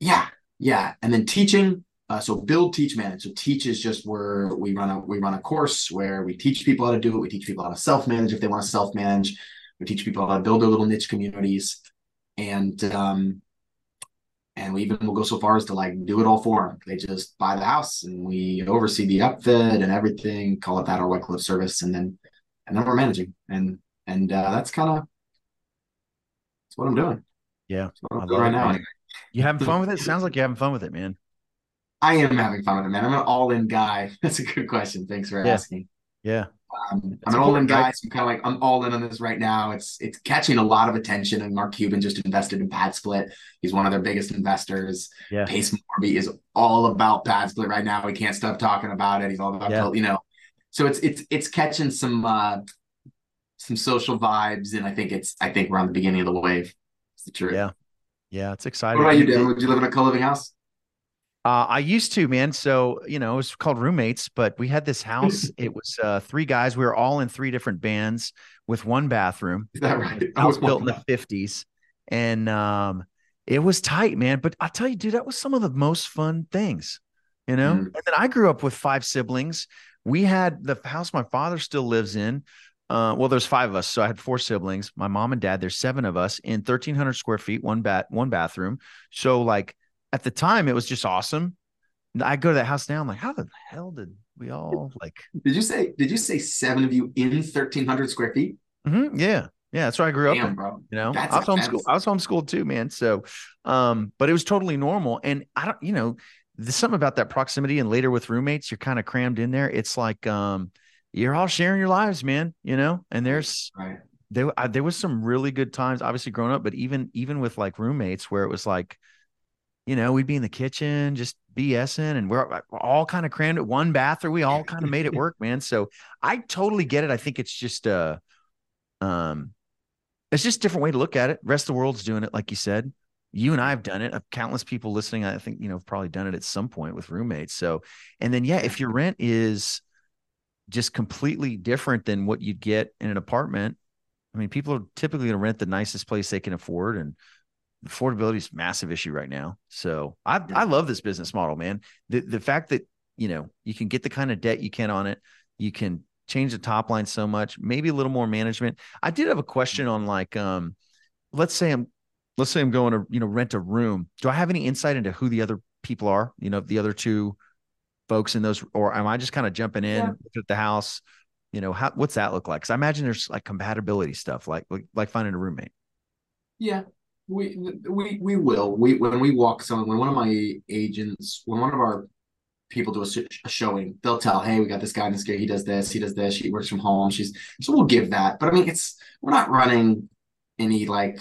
Yeah, yeah, and then teaching. Uh, so build, teach, manage. So teach is just where we run a we run a course where we teach people how to do it. We teach people how to self manage if they want to self manage. We teach people how to build their little niche communities, and um, and we even will go so far as to like do it all for them. They just buy the house and we oversee the upfit and everything. Call it that our white glove service, and then and then we're managing, and and uh, that's kind of that's what I'm doing. Yeah, I'm doing right it, now. man. You having fun with it? Sounds like you're having fun with it, man. I am having fun with it, man. I'm an all-in guy. That's a good question. Thanks for Yeah. asking. Yeah, Um, I'm an all-in important, guy, so I'm kind of like I'm all in on this right now. It's it's catching a lot of attention, and Mark Cuban just invested in PadSplit. He's one of their biggest investors. yeah, Pace Morby is all about PadSplit right now. He can't stop talking about it. He's all about Yeah. you know. So it's it's it's catching some uh some social vibes, and I think it's I think we're on the beginning of the wave. It's the truth. yeah, yeah. It's exciting. What about you, Dan? Would you live in a co-living house? Uh, I used to, man. So, you know, it was called roommates, but we had this house. It was uh, three guys. We were all in three different bands with one bathroom. Is that right? I was built in the fifties, and um, it was tight, man. But I tell you, dude, that was some of the most fun things, you know. Mm. And then I grew up with five siblings. We had the house my father still lives in. Uh, well, there's five of us, so I had four siblings. My mom and dad. There's seven of us in 1,300 square feet, one bat, one bathroom. So, like at the time, it was just awesome. I go to that house now. I'm like, how the hell did we all like? Did you say? Did you say seven of you in thirteen hundred square feet? Mhm, yeah, yeah. That's where I grew up. In. bro. You know, That's I was homeschooled. I was homeschooled too, man. So, um, but it was totally normal. And I don't, you know, there's something about that proximity. And later with roommates, you're kind of crammed in there. It's like, um, you're all sharing your lives, man. You know, and there's Right. there I, there was some really good times, obviously growing up, but even even with like roommates where it was like, you know, we'd be in the kitchen just BSing, and we're, we're all kind of crammed at one bathroom. We all kind of made it work, man. So I totally get it. I think it's just a, um it's just a different way to look at it. rest of the world's doing it, like you said. You and I have done it. Uh, countless people listening, I think, you know, probably done it at some point with roommates. So, and then yeah, if your rent is just completely different than what you'd get in an apartment. I mean, people are typically going to rent the nicest place they can afford, and affordability is a massive issue right now. So I I love this business model, man. The the fact that you know you can get the kind of debt you can on it, you can change the top line so much, maybe a little more management. I did have a question on like, um, let's say I'm let's say I'm going to you know rent a room. Do I have any insight into who the other people are? You know, the other two folks in those, or am I just kind of jumping in, yeah. at the house? You know, how what's that look like? Because I imagine there's like compatibility stuff, like like finding a roommate. Yeah, we we we will. We when we walk someone, when one of my agents, when one of our people do a, a, showing, they'll tell, "Hey, we got this guy in this guy. He does this. He does this. He works from home. She's so we'll give that. But I mean, it's we're not running any like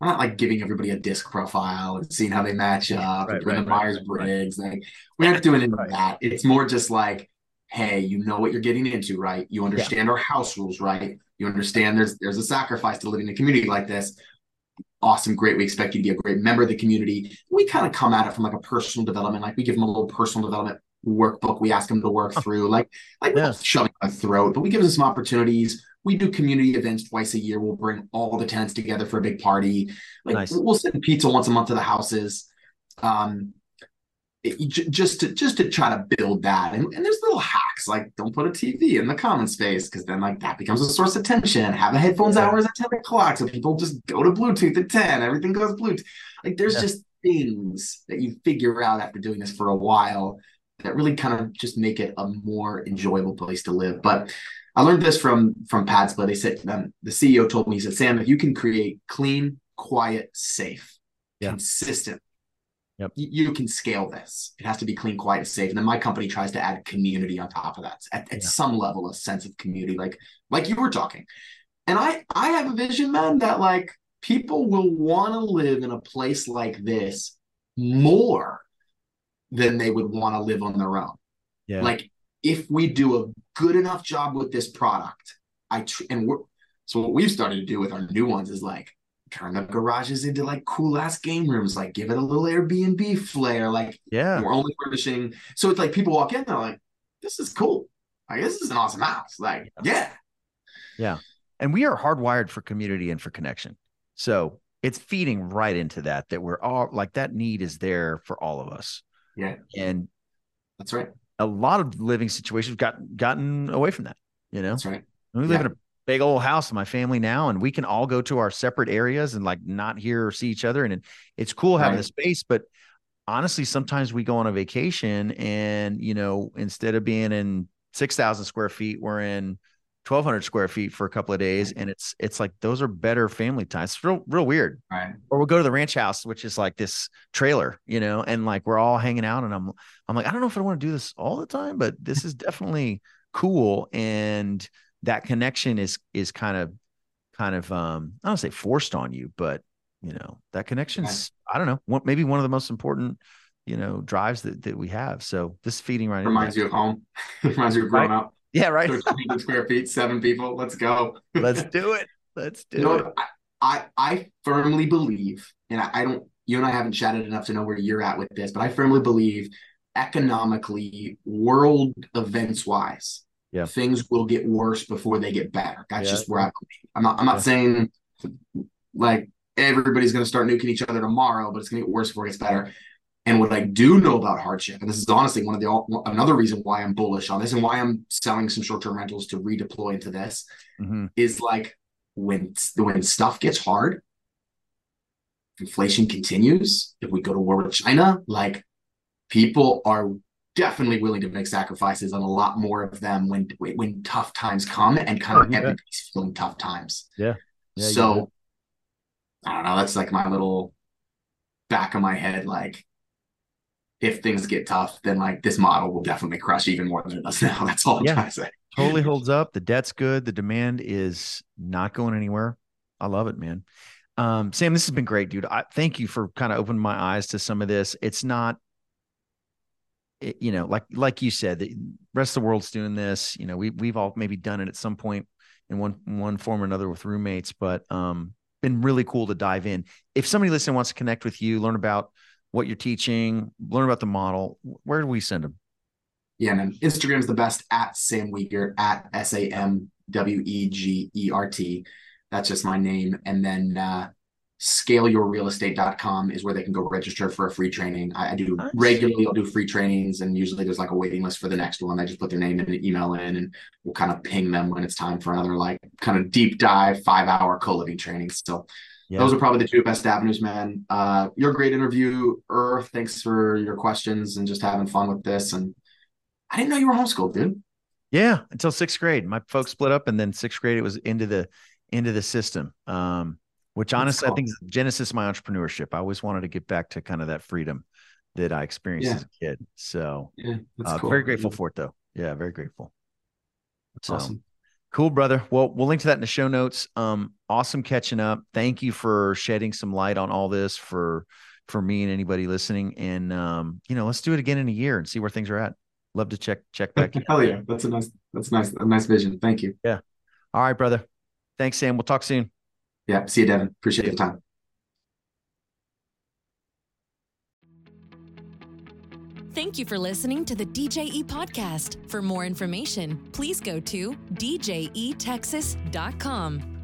we're not like giving everybody a disc profile and seeing how they match up right, and right, the Myers Briggs. Right. Like we're not doing any of that. It's more just like, hey, you know what you're getting into, right? You understand yeah. our house rules, right? You understand there's there's a sacrifice to living in a community like this. Awesome, great. We expect you to be a great member of the community. We kind of come at it from like a personal development, like we give them a little personal development workbook we ask them to work through, like like yeah. shoving a throat, but we give them some opportunities we do community events twice a year. We'll bring all the tenants together for a big party. Like nice. we'll send pizza once a month to the houses. Um, it, just to just to try to build that and, and there's little hacks like don't put a tv in the common space because then like that becomes a source of tension have a headphones yeah. hours at 10 o'clock so people just go to bluetooth at 10 everything goes bluetooth like there's yeah. just things that you figure out after doing this for a while that really kind of just make it a more enjoyable place to live but I learned this from from PadSplit. They said um, the CEO told me he said, Sam, if you can create clean, quiet, safe, yeah. consistent, yep. you can scale this. It has to be clean, quiet, and safe. And then my company tries to add community on top of that. At, at yeah. some level, a sense of community, like like you were talking. And I I have a vision, man, that like people will want to live in a place like this more than they would want to live on their own. Yeah. Like if we do a good enough job with this product, I tr- and we're so what we've started to do with our new ones is like turn the garages into like cool ass game rooms, like give it a little Airbnb flair. Like, yeah, we're only furnishing. So it's like people walk in, they're like, this is cool. Like, this is an awesome house. Like, yeah. Yeah. And we are hardwired for community and for connection. So it's feeding right into that, that we're all like that need is there for all of us. Yeah. And that's right a lot of living situations got gotten away from that. You know, that's right. we yeah. live in a big old house, of my family now, and we can all go to our separate areas and like not hear or see each other. And it's cool having right. the space, but honestly, sometimes we go on a vacation and you know, instead of being in six thousand square feet, we're in 1200 square feet for a couple of days and it's it's like those are better family times it's real real weird right or we'll go to the ranch house which is like this trailer you know and like we're all hanging out and i'm i'm like i don't know if i want to do this all the time but this is definitely cool and that connection is is kind of kind of um i don't say forced on you but you know that connection's right. i don't know maybe one of the most important you know drives that, that we have so this feeding right reminds you of home reminds you of growing right? up yeah, right. square feet, seven people. Let's go. Let's do it. Let's do you know it. I, I, I firmly believe, and I, I don't. You and I haven't chatted enough to know where you're at with this, but I firmly believe, economically, world events wise, yeah. things will get worse before they get better. That's yeah. just where I believe. I'm not. I'm not yeah. saying like everybody's going to start nuking each other tomorrow, but it's going to get worse before it gets better. And what I do know about hardship, and this is honestly one of the another reason why I'm bullish on this and why I'm selling some short term rentals to redeploy into this, mm-hmm. is like when when stuff gets hard, inflation continues. If we go to war with China, like people are definitely willing to make sacrifices on a lot more of them when when tough times come and kind of oh, everybody's feeling tough times. Yeah. yeah so I don't know. That's like my little back of my head, like if things get tough, then like this model will definitely crush even more than it does now. That's all I'm Yeah. trying to say. totally holds up. The debt's good. The demand is not going anywhere. I love it, man. Um, Sam, this has been great, dude. I thank you for kind of opening my eyes to some of this. It's not, it, you know, like like you said, the rest of the world's doing this. You know, we we've all maybe done it at some point in one one form or another with roommates, but um, been really cool to dive in. If somebody listening wants to connect with you, learn about what you're teaching, learn about the model, where do we send them? Yeah, man. Instagram's the best at Sam Wegert at S A M W E G E R T. That's just my name. And then uh, scaleyourrealestate.com is where they can go register for a free training. I, I do Nice. regularly, I'll do free trainings, and usually there's like a waiting list for the next one. I just put their name and email in, and we'll kind of ping them when it's time for another like kind of deep dive five hour co living training. So Yeah. those are probably the two best avenues, man. Uh, you're a great interviewer. Thanks for your questions and just having fun with this. And I didn't know you were homeschooled, dude. Yeah, until sixth grade. My folks split up, and then sixth grade it was into the into the system. Um, which honestly, I think is genesis of my entrepreneurship. I always wanted to get back to kind of that freedom that I experienced Yeah. as a kid. So Yeah, uh, cool. very grateful for it, though. Yeah, very grateful. That's So awesome. cool, brother. Well, we'll link to that in the show notes. Um, awesome catching up. Thank you for shedding some light on all this for for me and anybody listening. And um, you know, let's do it again in a year and see where things are at. Love to check check back in. Hell yeah, that's a nice, that's nice, a nice vision. Thank you. Yeah. All right, brother. Thanks, Sam. We'll talk soon. Yeah, see you, Devin. Appreciate your time. Thank you for listening to the DJE podcast. For more information, please go to djetexas.com.